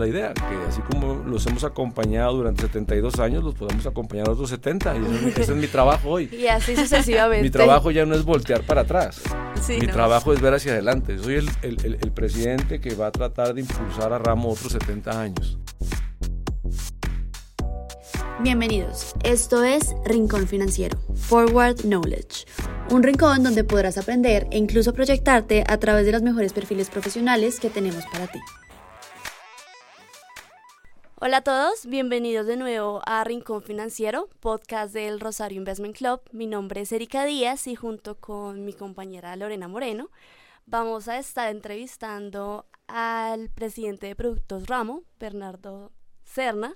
la idea, que así como los hemos acompañado durante 72 años, los podemos acompañar a otros 70. Y ese es, mi trabajo hoy. Y así sucesivamente. mi trabajo ya no es voltear para atrás. mi trabajo es ver hacia adelante. Soy el, el, el presidente que va a tratar de impulsar a Ramo otros 70 años. Bienvenidos, esto es Rincón Financiero, Forward Knowledge, un rincón donde podrás aprender e incluso proyectarte a través de los mejores perfiles profesionales que tenemos para ti. Hola a todos, bienvenidos de nuevo a Rincón Financiero, podcast del Rosario Investment Club. Mi nombre es Erika Díaz y junto con mi compañera Lorena Moreno vamos a estar entrevistando al presidente de Productos Ramo, Bernardo Cerna.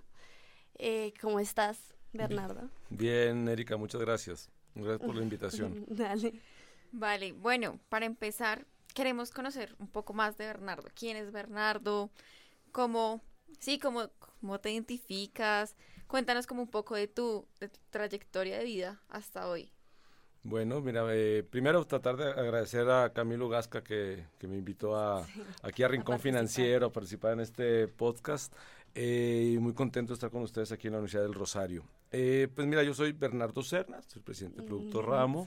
Eh, ¿Cómo estás, Bernardo? Bien, Erika, muchas gracias. Gracias por la invitación. Dale. Vale, bueno, para empezar, queremos conocer un poco más de Bernardo. ¿Quién es Bernardo? ¿Cómo, sí, cómo, cómo te identificas? Cuéntanos como un poco de tu, trayectoria de vida hasta hoy. Bueno, mira, eh, primero tratar de agradecer a Camilo Gasca que, me invitó a, aquí a Rincón Financiero a participar en este podcast. Eh, muy contento de estar con ustedes aquí en la Universidad del Rosario. Eh, pues mira, yo soy Bernardo Cernas, soy presidente del Producto mm, Ramo,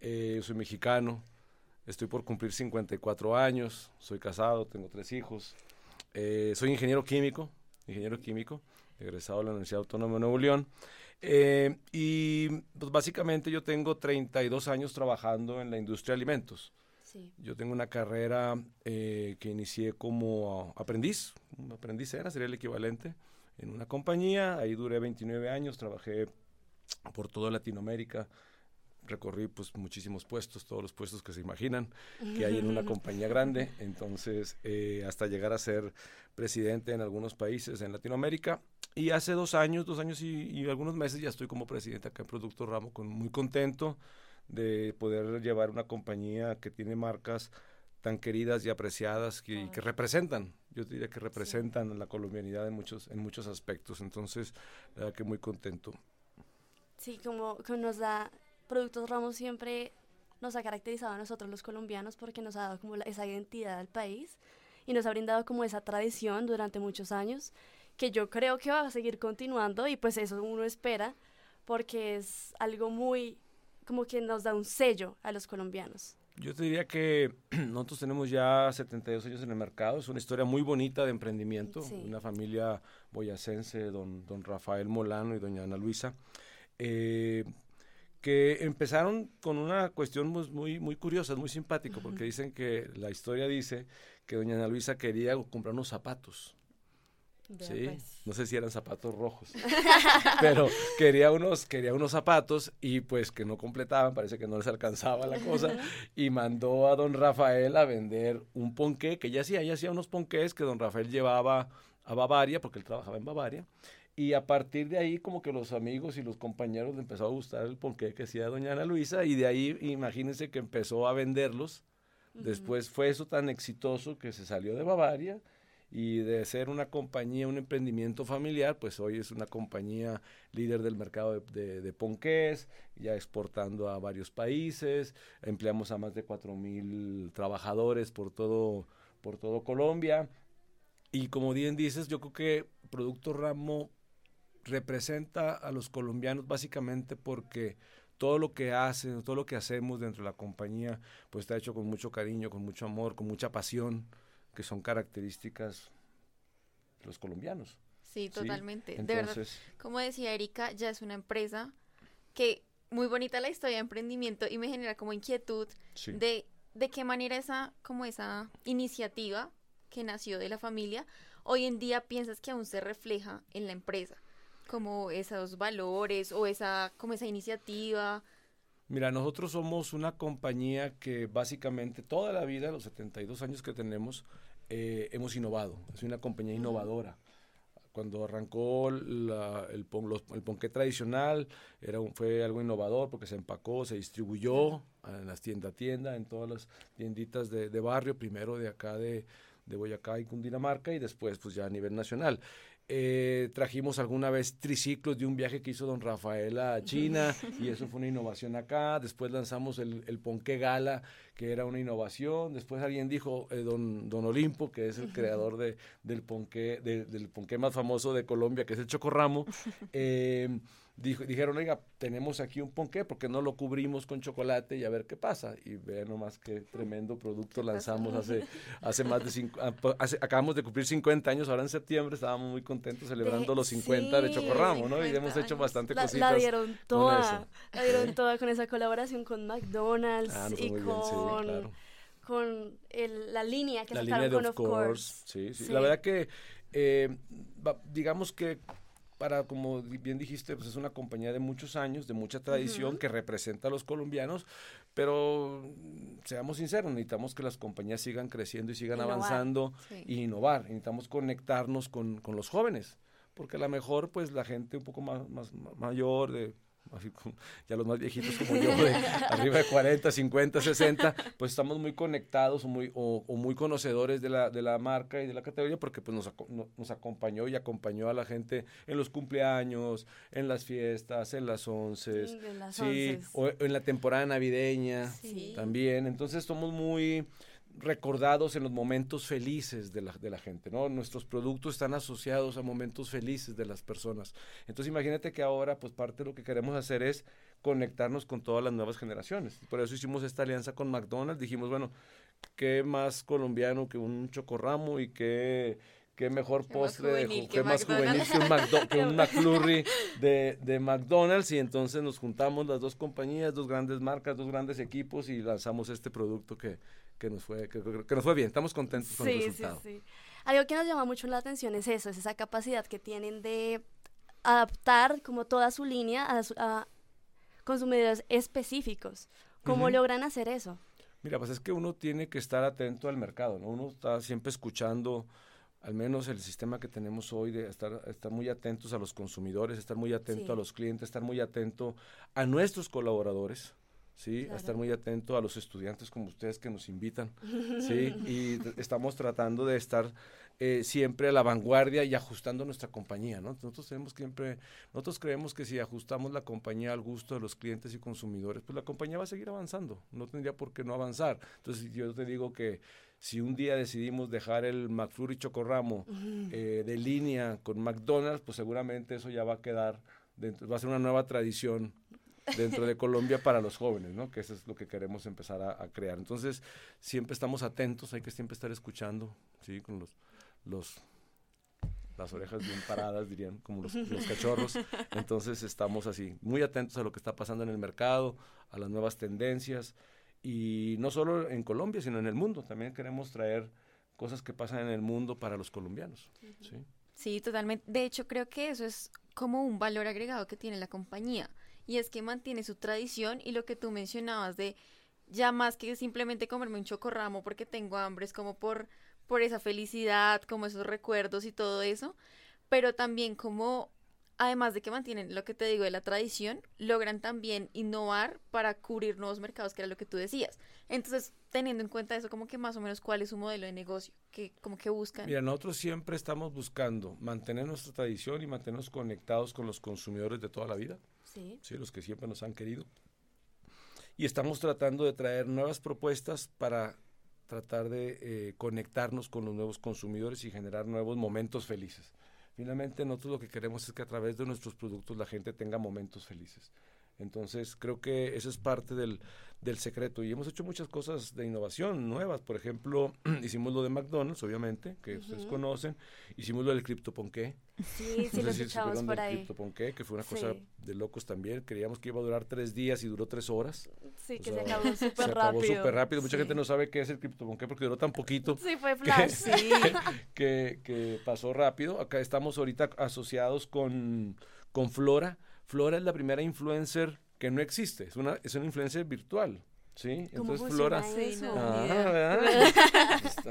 eh, soy mexicano, estoy por cumplir 54 años, soy casado, tengo tres hijos, soy ingeniero químico, ingeniero químico, egresado de la Universidad Autónoma de Nuevo León. y pues básicamente yo tengo 32 años trabajando en la industria de alimentos. Yo tengo una carrera eh, que inicié como aprendiz, un aprendiz era, sería el equivalente, en una compañía. Ahí duré 29 años, trabajé por toda Latinoamérica, recorrí pues muchísimos puestos, todos los puestos que se imaginan que hay en una compañía grande, entonces eh, hasta llegar a ser presidente en algunos países en Latinoamérica. Y hace dos años, dos años y, y algunos meses ya estoy como presidente acá en Producto Ramo, con, muy contento de poder llevar una compañía que tiene marcas tan queridas y apreciadas que, que representan, yo diría que representan la colombianidad en muchos, en muchos aspectos. Entonces, la verdad que muy contento. Sí, como, que nos da Productos Ramos siempre nos ha caracterizado a nosotros los colombianos porque nos ha dado como esa identidad al país y nos ha brindado como esa tradición durante muchos años que yo creo que va a seguir continuando y pues eso uno espera porque es algo muy como que nos da un sello a los colombianos. Yo te diría que nosotros tenemos ya 72 años en el mercado, es una historia muy bonita de emprendimiento, una familia boyacense, don, don Rafael Molano y doña Ana Luisa, eh, que empezaron con una cuestión muy, muy, muy curiosa, muy simpático, porque dicen que la historia dice que doña Ana Luisa quería comprar unos zapatos. Sí, pues. no sé si eran zapatos rojos, pero quería unos, quería unos zapatos y pues que no completaban, parece que no les alcanzaba la cosa y mandó a don Rafael a vender un ponqué que ya hacía, ya hacía unos ponqués que don Rafael llevaba a Bavaria porque él trabajaba en Bavaria y a partir de ahí como que los amigos y los compañeros le empezó a gustar el ponqué que hacía doña Ana Luisa y de ahí imagínense que empezó a venderlos. Después fue eso tan exitoso que se salió de Bavaria y de ser una compañía, un emprendimiento familiar, pues hoy es una compañía líder del mercado de, de, ponqués, ya exportando a varios países, empleamos a más de 4 mil trabajadores por todo, por todo Colombia. Y como bien dices, yo creo que Producto Ramo representa a los colombianos básicamente porque todo lo que hacen, todo lo que hacemos dentro de la compañía, pues está hecho con mucho cariño, con mucho amor, con mucha pasión que son características de los colombianos. Sí, totalmente. de verdad, como decía Erika, ya es una empresa que muy bonita la historia de emprendimiento y me genera como inquietud de de qué manera esa como esa iniciativa que nació de la familia hoy en día piensas que aún se refleja en la empresa como esos valores o esa como esa iniciativa Mira, nosotros somos una compañía que básicamente toda la vida, los 72 años que tenemos, eh, hemos innovado. Es una compañía innovadora. Cuando arrancó el, ponqué tradicional, era fue algo innovador porque se empacó, se distribuyó en las tiendas tienda, en todas las tienditas de, barrio, primero de acá de, de Boyacá y Cundinamarca y después pues ya a nivel nacional. Eh, trajimos alguna vez triciclos de un viaje que hizo don Rafael a China y eso fue una innovación acá. Después lanzamos el, el Ponqué Gala, que era una innovación. Después alguien dijo, eh, don, don Olimpo, que es el creador de, del, ponqué, del ponqué más famoso de Colombia, que es el chocorramo. Eh, dijeron, oiga, tenemos aquí un ponqué, porque no lo cubrimos con chocolate y a ver qué pasa? Y vean nomás qué tremendo producto lanzamos hace, hace más de cinco, ah, acabamos de cumplir 50 años, ahora en septiembre estábamos muy contentos celebrando los 50 de Chocorramo, ¿no? Y hemos hecho bastante cositas. La dieron toda, la dieron toda con esa colaboración con McDonald's ah, y con... con la línea que sacaron con Of Course. Sí, sí, La verdad que, eh, digamos que para, como bien dijiste, pues es una compañía de muchos años, de mucha tradición, que representa a los colombianos, pero seamos sinceros, necesitamos que las compañías sigan creciendo y sigan avanzando e innovar. Necesitamos conectarnos con, con, los jóvenes, porque a lo mejor, pues la gente un poco más, más mayor, de ya los más viejitos como yo, de arriba de 40, 50, 60, pues estamos muy conectados o muy, o, muy conocedores de la, de la marca y de la categoría porque pues nos, nos acompañó y acompañó a la gente en los cumpleaños, en las fiestas, en las once, sí, o en la temporada navideña también. Entonces somos muy recordados en los momentos felices de la, de la gente. Nuestros productos están asociados a momentos felices de las personas. Entonces imagínate que ahora, pues parte de lo que queremos hacer es conectarnos con todas las nuevas generaciones. Por eso hicimos esta alianza con McDonald's. Dijimos, bueno, qué más colombiano que un chocorramo y qué qué mejor postre, qué más juvenil que un, McFlurry de, de, McDonald's y entonces nos juntamos las dos compañías, dos grandes marcas, dos grandes equipos y lanzamos este producto que, que nos fue, que, nos fue bien. Estamos contentos con el resultado. Sí, sí. Algo que nos llama mucho la atención es eso, es esa capacidad que tienen de adaptar como toda su línea a, consumidores específicos. ¿Cómo logran hacer eso? Mira, pues es que uno tiene que estar atento al mercado, ¿no? Uno está siempre escuchando, al menos el sistema que tenemos hoy de estar, estar muy atentos a los consumidores, estar muy atento a los clientes, estar muy atento a nuestros colaboradores, ¿sí? A estar muy atento a los estudiantes como ustedes que nos invitan, ¿sí? Y estamos tratando de estar eh, siempre a la vanguardia y ajustando nuestra compañía, ¿no? Nosotros tenemos siempre, nosotros creemos que si ajustamos la compañía al gusto de los clientes y consumidores, pues la compañía va a seguir avanzando, no tendría por qué no avanzar. Entonces yo te digo que si un día decidimos dejar el McFlurry Chocorramo eh, de línea con McDonald's, pues seguramente eso ya va a quedar, dentro, va a ser una nueva tradición dentro de Colombia para los jóvenes, ¿no? Que eso es lo que queremos empezar a, crear. Entonces, siempre estamos atentos, hay que siempre estar escuchando, ¿sí? Con los, los las orejas bien paradas, dirían, como los, los, cachorros. Entonces estamos así, muy atentos a lo que está pasando en el mercado, a las nuevas tendencias, y no solo en Colombia, sino en el mundo. También queremos traer cosas que pasan en el mundo para los colombianos. ¿sí? sí, totalmente. De hecho, creo que eso es como un valor agregado que tiene la compañía y es que mantiene su tradición y lo que tú mencionabas de ya más que simplemente comerme un chocorramo porque tengo hambre, es como por, por esa felicidad, como esos recuerdos y todo eso, pero también como además de que mantienen lo que te digo de la tradición, logran también innovar para cubrir nuevos mercados, que era lo que tú decías. Entonces, teniendo en cuenta eso, como que más o menos cuál es su modelo de negocio, que como que buscan. Mira, nosotros siempre estamos buscando mantener nuestra tradición y mantenernos conectados con los consumidores de toda la vida. Sí. Los que siempre nos han querido. Y estamos tratando de traer nuevas propuestas para tratar de eh, conectarnos con los nuevos consumidores y generar nuevos momentos felices. Finalmente, nosotros lo que queremos es que a través de nuestros productos la gente tenga momentos felices. Entonces, creo que eso es parte del, del secreto. Y hemos hecho muchas cosas de innovación nuevas. Por ejemplo, hicimos lo de McDonald's, obviamente, que ustedes conocen. Hicimos lo del CryptoPonqué. Sí, sí, lo escuchamos por ahí. que fue una cosa de locos también. Creíamos que iba a durar tres días y duró tres horas. Sí, que se acabó súper rápido. Se acabó súper rápido. Mucha gente no sabe qué es el CryptoPonqué porque duró tan poquito. Sí, fue flash, sí. que, que pasó rápido. Acá estamos ahorita asociados con, con Flora. Flora es la primera influencer que no existe, es una, es una influencia virtual. ¿Sí? Entonces Flora. Ah,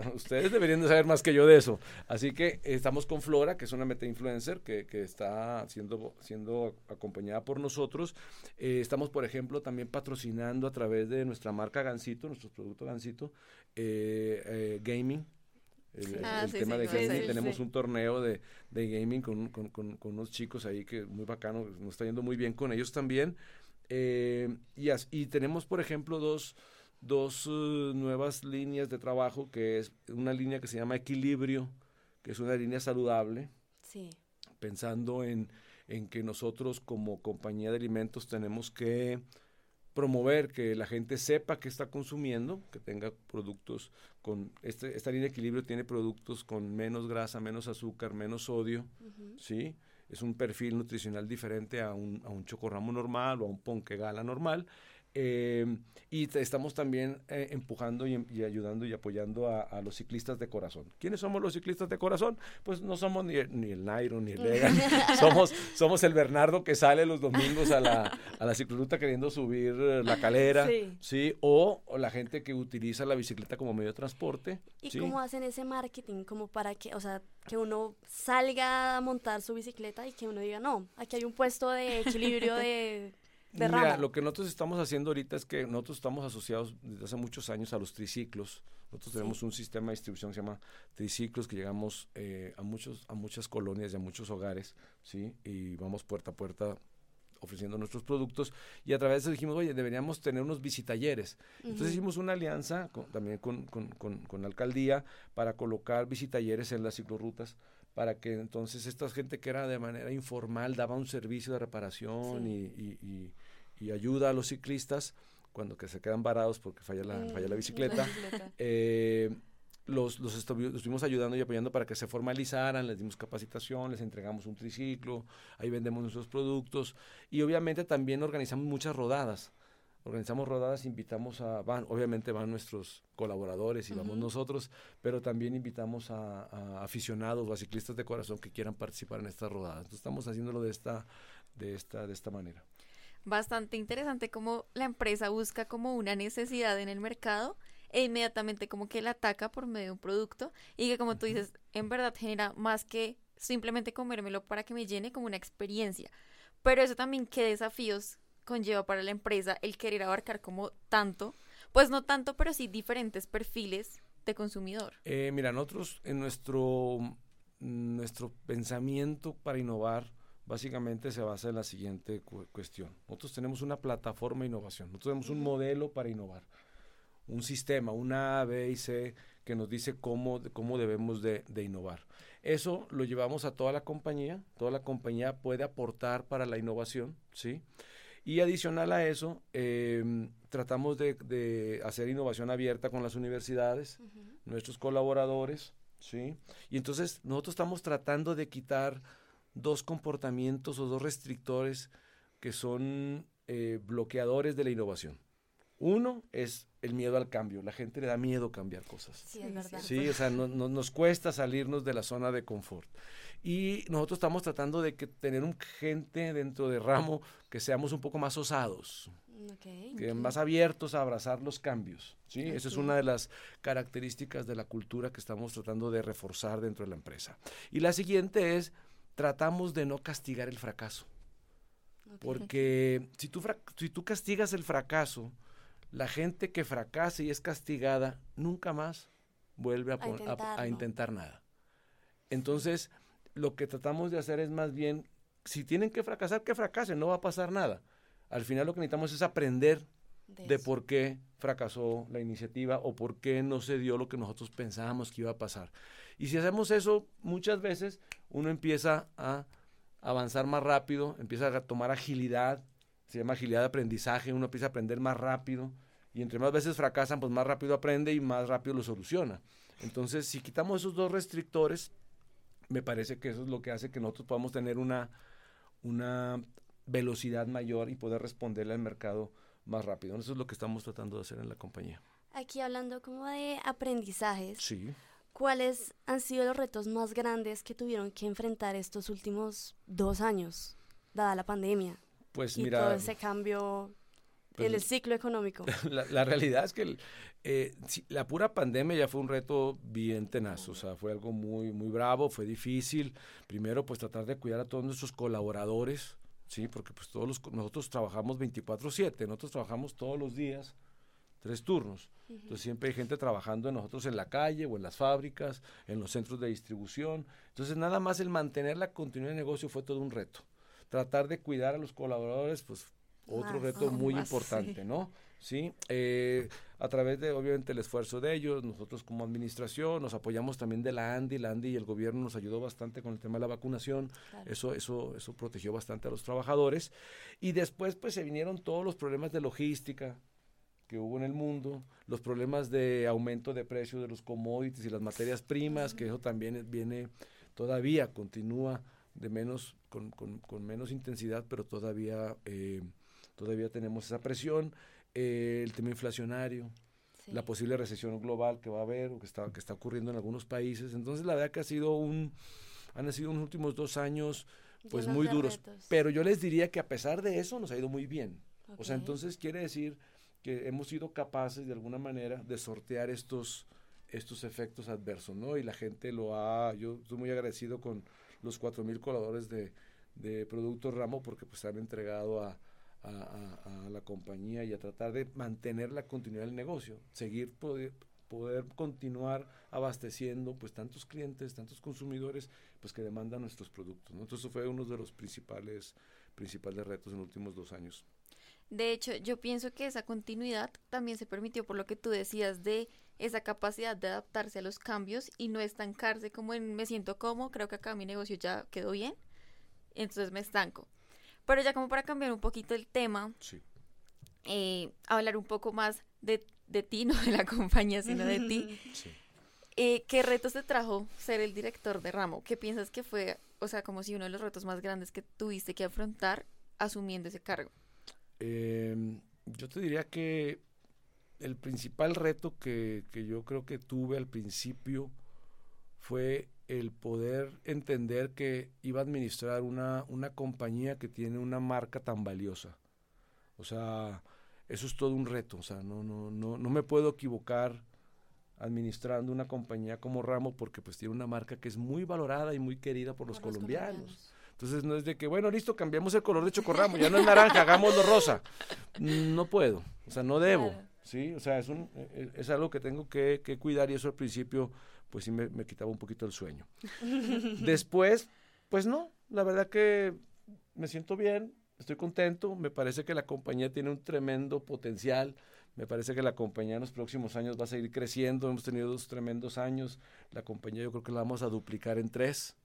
ustedes deberían de saber más que yo de eso. Así que estamos con Flora, que es una meta influencer que, que está siendo, siendo acompañada por nosotros. Eh, estamos, por ejemplo, también patrocinando a través de nuestra marca Gansito, nuestro producto Gansito, eh, eh, gaming el, ah, tema de gaming. Tenemos un torneo de, de gaming con, con, con, unos chicos ahí que muy bacano, nos está yendo muy bien con ellos también. Eh, y, y, tenemos, por ejemplo, dos, dos uh, nuevas líneas de trabajo, que es una línea que se llama Equilibrio, que es una línea saludable, sí. pensando en, en que nosotros como compañía de alimentos tenemos que promover que la gente sepa que está consumiendo, que tenga productos con, este, esta línea de equilibrio tiene productos con menos grasa, menos azúcar, menos sodio, ¿sí? Es un perfil nutricional diferente a un, a un chocorramo normal o a un ponque gala normal eh, y estamos también eh, empujando y, ayudando y apoyando a, los ciclistas de corazón. ¿Quiénes somos los ciclistas de corazón? Pues no somos ni, ni el Nairo ni el Egan. somos, somos el Bernardo que sale los domingos a la, a la cicloruta queriendo subir la calera, sí. O, la gente que utiliza la bicicleta como medio de transporte. ¿Y cómo hacen ese marketing? Como para que, o sea, que uno salga a montar su bicicleta y que uno diga, no, aquí hay un puesto de equilibrio de Mira, lo que nosotros estamos haciendo ahorita es que nosotros estamos asociados desde hace muchos años a los triciclos. Nosotros tenemos un sistema de distribución que se llama triciclos, que llegamos eh, a, muchos, a muchas colonias y a muchos hogares, ¿sí? Y vamos puerta a puerta ofreciendo nuestros productos y a través de eso dijimos, oye, deberíamos tener unos visitalleres. Entonces hicimos una alianza también con, con, con, la alcaldía para colocar visitalleres en las ciclorrutas para que entonces esta gente que era de manera informal daba un servicio de reparación y, y ayuda a los ciclistas cuando que se quedan varados porque falla la, mm, falla la bicicleta. Eh, los, los, estuvimos ayudando y apoyando para que se formalizaran, les dimos capacitación, les entregamos un triciclo, ahí vendemos nuestros productos y obviamente también organizamos muchas rodadas. Organizamos rodadas, invitamos a, van, obviamente van nuestros colaboradores y vamos nosotros, pero también invitamos a, a, aficionados o a ciclistas de corazón que quieran participar en estas rodadas. Entonces estamos haciéndolo de esta, de esta, de esta manera bastante interesante como la empresa busca como una necesidad en el mercado e inmediatamente como que la ataca por medio de un producto y que como tú dices, en verdad genera más que simplemente comérmelo para que me llene como una experiencia. Pero eso también qué desafíos conlleva para la empresa el querer abarcar como tanto, pues no tanto, pero sí diferentes perfiles de consumidor. Eh, mira, nosotros en nuestro, nuestro pensamiento para innovar, básicamente se basa en la siguiente cuestión. Nosotros tenemos una plataforma de innovación, nosotros tenemos un modelo para innovar, un sistema, una A, B y C que nos dice cómo, cómo debemos de, innovar. Eso lo llevamos a toda la compañía, toda la compañía puede aportar para la innovación, ¿sí? Y adicional a eso, em, tratamos de, hacer innovación abierta con las universidades, nuestros colaboradores, ¿sí? Y entonces nosotros estamos tratando de quitar dos comportamientos o dos restrictores que son eh, bloqueadores de la innovación. Uno es el miedo al cambio. La gente le da miedo cambiar cosas. Sí, es verdad. Sí, o sea, no, nos cuesta salirnos de la zona de confort. Y nosotros estamos tratando de que tener un gente dentro de Ramo que seamos un poco más osados, que más abiertos a abrazar los cambios. ¿sí? Esa es una de las características de la cultura que estamos tratando de reforzar dentro de la empresa. Y la siguiente es tratamos de no castigar el fracaso. Porque si tú, si tú castigas el fracaso, la gente que fracasa y es castigada nunca más vuelve a, intentar nada. Entonces, lo que tratamos de hacer es más bien, si tienen que fracasar, que fracasen, no va a pasar nada. Al final lo que necesitamos es aprender de, por qué fracasó la iniciativa o por qué no se dio lo que nosotros pensábamos que iba a pasar. Y si hacemos eso muchas veces, uno empieza a avanzar más rápido, empieza a tomar agilidad, se llama agilidad de aprendizaje, uno empieza a aprender más rápido y entre más veces fracasan, pues más rápido aprende y más rápido lo soluciona. Entonces, si quitamos esos dos restrictores, me parece que eso es lo que hace que nosotros podamos tener una, una velocidad mayor y poder responderle al mercado más rápido. Eso es lo que estamos tratando de hacer en la compañía. Aquí hablando como de aprendizajes. Sí. ¿Cuáles han sido los retos más grandes que tuvieron que enfrentar estos últimos dos años, dada la pandemia? Pues y mira. Todo ese cambio pues en el ciclo económico. La, realidad es que eh, la pura pandemia ya fue un reto bien tenaz, o sea, fue algo muy, muy bravo, fue difícil. Primero, pues tratar de cuidar a todos nuestros colaboradores, sí, porque pues todos los, nosotros trabajamos 24/7, nosotros trabajamos todos los días tres turnos. Entonces siempre hay gente trabajando en nosotros en la calle o en las fábricas, en los centros de distribución. Entonces nada más el mantener la continuidad de negocio fue todo un reto. Tratar de cuidar a los colaboradores, pues otro reto muy importante, ¿no? Sí. Eh, a través de, obviamente, el esfuerzo de ellos, nosotros como administración, nos apoyamos también de la ANDI, la ANDI y el gobierno nos ayudó bastante con el tema de la vacunación, eso, eso, eso protegió bastante a los trabajadores, y después pues se vinieron todos los problemas de logística que hubo en el mundo, los problemas de aumento de precios de los commodities y las materias primas, que eso también viene, todavía continúa de menos, con, con, menos intensidad, pero todavía, eh, todavía tenemos esa presión eh, el tema inflacionario, la posible recesión global que va a haber o que está, que está ocurriendo en algunos países. Entonces, la verdad que ha sido un, han sido unos últimos dos años pues muy duros. Pero yo les diría que a pesar de eso nos ha ido muy bien. O sea, entonces quiere decir que hemos sido capaces de alguna manera de sortear estos, estos efectos adversos, ¿no? Y la gente lo ha, yo estoy muy agradecido con los cuatro mil colaboradores de, de Productos Ramo porque pues han entregado a, a, la compañía y a tratar de mantener la continuidad del negocio, seguir poder, poder continuar abasteciendo pues tantos clientes, tantos consumidores pues que demandan nuestros productos. Entonces eso fue uno de los principales, principales retos en los últimos dos años. De hecho, yo pienso que esa continuidad también se permitió por lo que tú decías de esa capacidad de adaptarse a los cambios y no estancarse como en me siento como, creo que acá mi negocio ya quedó bien, entonces me estanco. Pero ya como para cambiar un poquito el tema, eh, hablar un poco más de, de, ti, no de la compañía, sino de ti. Eh, ¿Qué retos te trajo ser el director de ramo? ¿Qué piensas que fue, o sea, como si uno de los retos más grandes que tuviste que afrontar asumiendo ese cargo? Em, yo te diría que el principal reto que, que yo creo que tuve al principio fue el poder entender que iba a administrar una, una compañía que tiene una marca tan valiosa. O sea, eso es todo un reto. O sea, no, no, no, no me puedo equivocar administrando una compañía como Ramo porque pues tiene una marca que es muy valorada y muy querida por, los, colombianos. Entonces no es de que, bueno, listo, cambiamos el color de Chocorramo, ya no es naranja, hagámoslo rosa. No puedo, o sea, no debo, ¿sí? O sea, es, un, e, e, es algo que tengo que, que cuidar y eso al principio pues sí me, quitaba un poquito el sueño. Después, pues no, la verdad que me siento bien, estoy contento, me parece que la compañía tiene un tremendo potencial, me parece que la compañía en los próximos años va a seguir creciendo, hemos tenido dos tremendos años, la compañía yo creo que la vamos a duplicar en tres,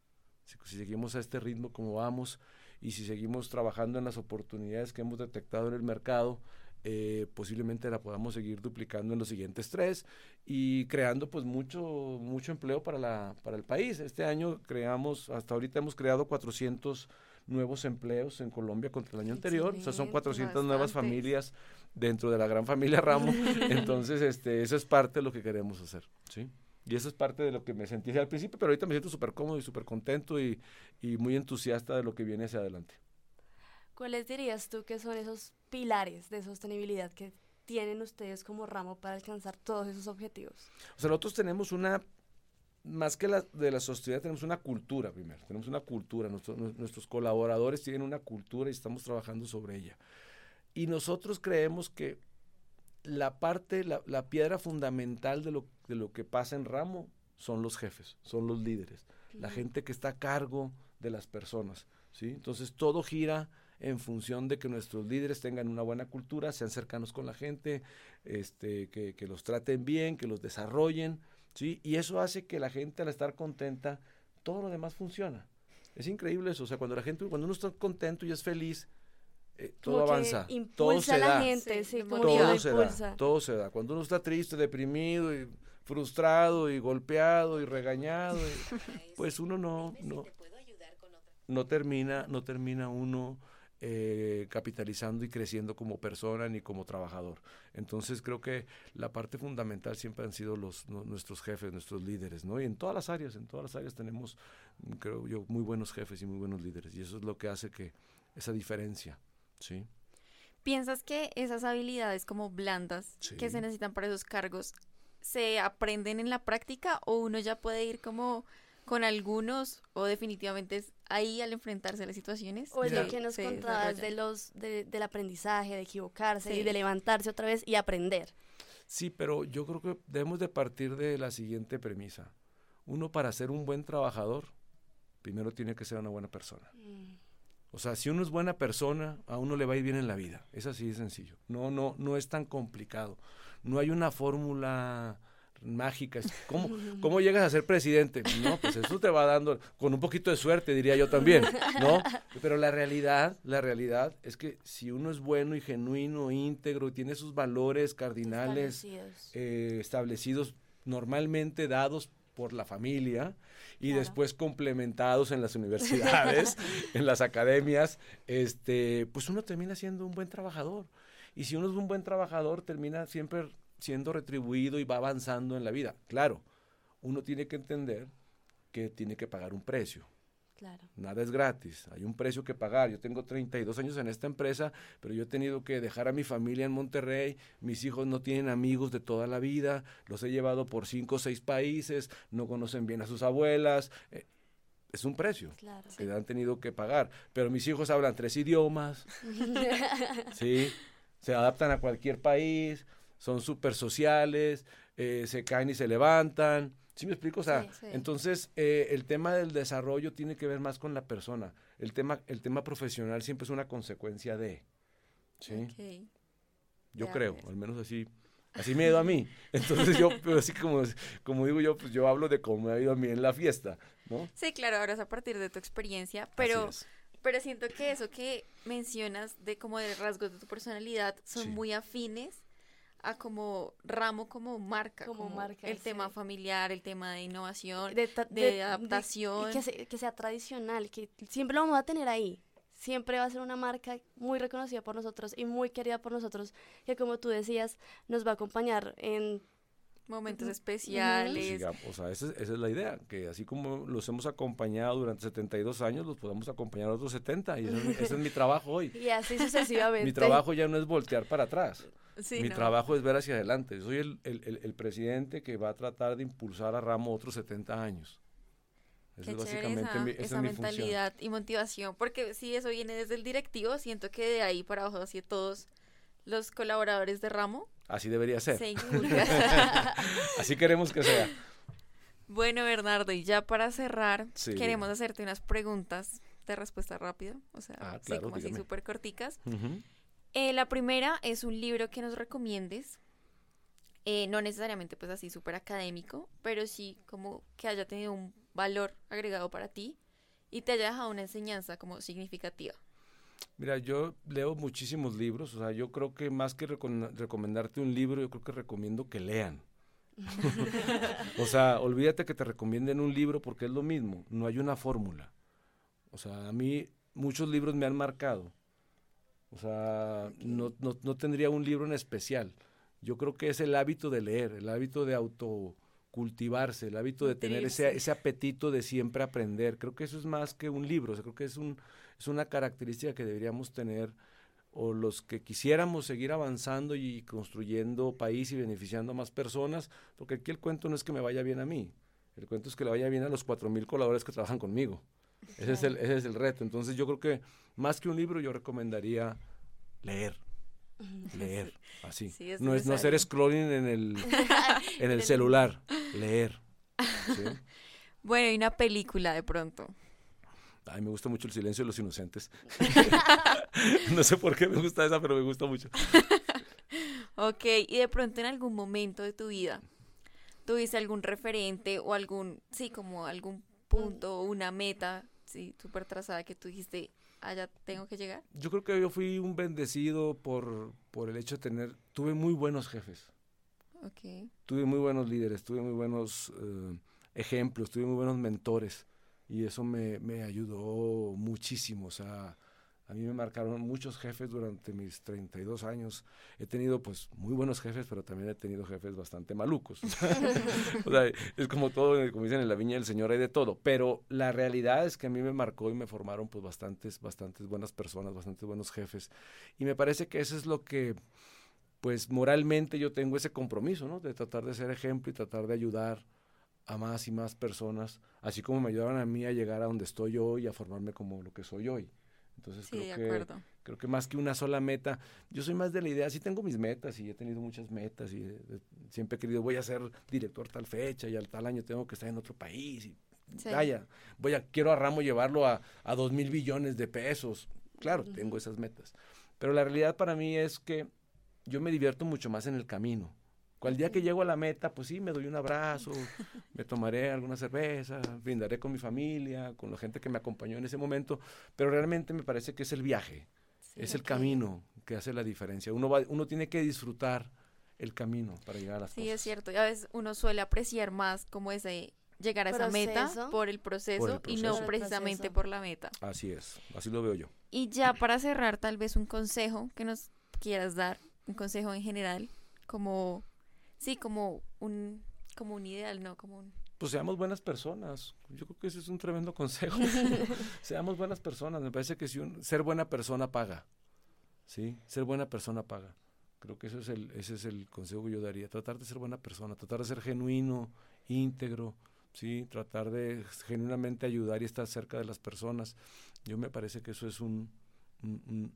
si, si seguimos a este ritmo como vamos y si seguimos trabajando en las oportunidades que hemos detectado en el mercado, eh, posiblemente la podamos seguir duplicando en los siguientes tres y creando pues mucho mucho empleo para la para el país. Este año creamos hasta ahorita hemos creado 400 nuevos empleos en Colombia contra el año anterior. O sea son 400 nuevas familias dentro de la gran familia Ramos. Entonces este eso es parte de lo que queremos hacer sí y eso es parte de lo que me sentí al principio pero ahorita me siento súper cómodo y súper contento y, y muy entusiasta de lo que viene hacia adelante ¿Cuáles dirías tú que son esos pilares de sostenibilidad que tienen ustedes como ramo para alcanzar todos esos objetivos? O sea, nosotros tenemos una, más que la de la sostenibilidad, tenemos una cultura primero, tenemos una cultura, nuestros colaboradores tienen una cultura y estamos trabajando sobre ella. Y nosotros creemos que la parte, la, la piedra fundamental de lo, de lo que pasa en ramo son los jefes, son los líderes, la gente que está a cargo de las personas, ¿sí? Entonces todo gira en función de que nuestros líderes tengan una buena cultura, sean cercanos con la gente, este, que, que los traten bien, que los desarrollen, ¿sí? Y eso hace que la gente al estar contenta, todo lo demás funciona. Es increíble eso, o sea, cuando la gente, cuando uno está contento y es feliz, eh, todo avanza, todo se da, gente, sí, todo se da, todo se da. Cuando uno está triste, deprimido y frustrado y golpeado y regañado, pues uno no, no, no termina, no termina uno eh, capitalizando y creciendo como persona ni como trabajador. Entonces creo que la parte fundamental siempre han sido los nuestros jefes, nuestros líderes, ¿no? Y en todas las áreas, en todas las áreas tenemos, creo yo, muy buenos jefes y muy buenos líderes. Y eso es lo que hace que esa diferencia, ¿sí? ¿Piensas que esas habilidades como blandas que se necesitan para esos cargos se aprenden en la práctica o uno ya puede ir como con algunos o definitivamente es ahí al enfrentarse a las situaciones. O es lo que nos contabas de los, del aprendizaje, de equivocarse y de levantarse otra vez y aprender. Sí, pero yo creo que debemos de partir de la siguiente premisa. Uno para ser un buen trabajador, primero tiene que ser una buena persona. Mm. O sea, si uno es buena persona, a uno le va a ir bien en la vida. Es así de sencillo. No, no, no es tan complicado. No hay una fórmula mágica. ¿Cómo, ¿Cómo llegas a ser presidente? No, pues eso te va dando, con un poquito de suerte, diría yo también, ¿no? Pero la realidad, la realidad es que si uno es bueno y genuino, íntegro, y tiene sus valores cardinales establecidos, eh, normalmente dados por la familia y después complementados en las universidades, en las academias, este, pues uno termina siendo un buen trabajador. Y si uno es un buen trabajador, termina siempre siendo retribuido y va avanzando en la vida. Claro, uno tiene que entender que tiene que pagar un precio. Claro. Nada es gratis, hay un precio que pagar. Yo tengo 32 años en esta empresa, pero yo he tenido que dejar a mi familia en Monterrey, mis hijos no tienen amigos de toda la vida, los he llevado por cinco o seis países, no conocen bien a sus abuelas. Eh, es un precio que han tenido que pagar, pero mis hijos hablan tres idiomas, ¿sí? se adaptan a cualquier país, son súper sociales, eh, se caen y se levantan. ¿Sí me explico? O sea, entonces eh, el tema del desarrollo tiene que ver más con la persona. El tema, el tema profesional siempre es una consecuencia de. ¿Sí? Yo creo, al menos así. Así me ha ido a mí. Entonces yo, pero así como, como digo yo, pues yo hablo de cómo me ha ido a mí en la fiesta, ¿no? Sí, claro, ahora es a partir de tu experiencia, pero, pero siento que eso que mencionas de como de rasgos de tu personalidad son muy afines a como ramo como marca como, marca el tema familiar el tema de innovación de, adaptación que, sea, tradicional que siempre lo vamos a tener ahí siempre va a ser una marca muy reconocida por nosotros y muy querida por nosotros que como tú decías nos va a acompañar en momentos especiales. o sea, esa, es la idea, que así como los hemos acompañado durante 72 años, los podamos acompañar otros 70, y ese es mi trabajo hoy. Y así sucesivamente. mi trabajo ya no es voltear para atrás. Mi trabajo es ver hacia adelante. Yo soy el, presidente que va a tratar de impulsar a Ramo otros 70 años. Esa es básicamente esa, mentalidad y motivación, porque si eso viene desde el directivo, siento que de ahí para abajo, así todos los colaboradores de Ramo. Así debería ser. así queremos que sea. Bueno, Bernardo, y ya para cerrar, queremos hacerte unas preguntas de respuesta rápida, o sea, ah, como así súper corticas. Eh, la primera es un libro que nos recomiendes, eh, no necesariamente pues así súper académico, pero sí como que haya tenido un valor agregado para ti y te haya dejado una enseñanza como significativa. Mira, yo leo muchísimos libros, o sea, yo creo que más que recomendarte un libro, yo creo que recomiendo que lean. o sea, olvídate que te recomienden un libro porque es lo mismo, no hay una fórmula. O sea, a mí muchos libros me han marcado o sea, no, no, no, tendría un libro en especial. Yo creo que es el hábito de leer, el hábito de autocultivarse, el hábito de tener ese, ese apetito de siempre aprender. Creo que eso es más que un libro, o sea, creo que es, un, es una característica que deberíamos tener o los que quisiéramos seguir avanzando y construyendo país y beneficiando a más personas, porque aquí el cuento no es que me vaya bien a mí, el cuento es que le vaya bien a los cuatro mil colaboradores que trabajan conmigo. Ese es, el, ese es el reto. Entonces yo creo que más que un libro yo recomendaría leer. Leer, así. no es no hacer scrolling en el, en el celular, leer. Bueno, y una película de pronto. Ay, me gusta mucho El silencio de los inocentes. no sé por qué me gusta esa, pero me gusta mucho. ok, y de pronto en algún momento de tu vida, ¿tuviste algún referente o algún, sí, como algún punto, una meta sí, súper trazada que tú dijiste, allá tengo que llegar? Yo creo que yo fui un bendecido por, por el hecho de tener, tuve muy buenos jefes. Okay. Tuve muy buenos líderes, tuve muy buenos eh, ejemplos, tuve muy buenos mentores y eso me, me ayudó muchísimo. O sea, a mí me marcaron muchos jefes durante mis 32 años. He tenido pues muy buenos jefes, pero también he tenido jefes bastante malucos. o sea, es como todo, como dicen en la viña del Señor, hay de todo. Pero la realidad es que a mí me marcó y me formaron pues bastantes, bastantes buenas personas, bastantes buenos jefes. Y me parece que eso es lo que pues moralmente yo tengo ese compromiso, ¿no? De tratar de ser ejemplo y tratar de ayudar a más y más personas, así como me ayudaron a mí a llegar a donde estoy hoy a formarme como lo que soy hoy. Entonces creo, que, creo que más que una sola meta, yo soy más de la idea, sí tengo mis metas y he tenido muchas metas y siempre he querido, voy a ser director tal fecha y al tal año tengo que estar en otro país y vaya, voy a, quiero a Ramo llevarlo a, a dos mil billones de pesos. Claro, tengo esas metas. Pero la realidad para mí es que yo me divierto mucho más en el camino. Cual día que llego a la meta, pues sí, me doy un abrazo, me tomaré alguna cerveza, brindaré con mi familia, con la gente que me acompañó en ese momento, pero realmente me parece que es el viaje, es el camino que hace la diferencia. Uno, va, uno tiene que disfrutar el camino para llegar a las sí, cosas. Sí, es cierto, y a veces uno suele apreciar más como ese llegar a esa meta por el, proceso, y no precisamente por la meta. Así es, así lo veo yo. Y ya para cerrar, tal vez un consejo que nos quieras dar, un consejo en general, como, sí, como un, como un ideal, ¿no? Como un... Pues seamos buenas personas. Yo creo que ese es un tremendo consejo. seamos buenas personas. Me parece que si un, ser buena persona paga. ¿Sí? Ser buena persona paga. Creo que ese es el, ese es el consejo que yo daría. Tratar de ser buena persona, tratar de ser genuino, íntegro, ¿sí? Tratar de genuinamente ayudar y estar cerca de las personas. Yo me parece que eso es un,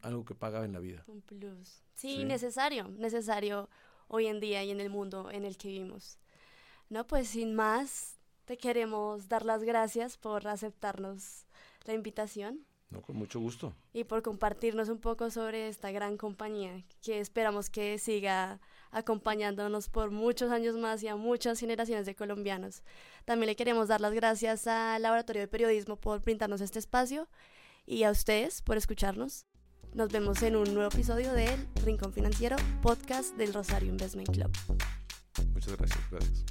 algo que paga en la vida. Un plus. Sí, necesario, necesario hoy en día y en el mundo en el que vivimos. No, pues sin más, te queremos dar las gracias por aceptarnos la invitación. No, con mucho gusto. Y por compartirnos un poco sobre esta gran compañía que esperamos que siga acompañándonos por muchos años más y a muchas generaciones de colombianos. También le queremos dar las gracias al Laboratorio de Periodismo por brindarnos este espacio y a ustedes por escucharnos. Nos vemos en un nuevo episodio del Rincón Financiero, podcast del Rosario Investment Club. Muchas gracias, gracias.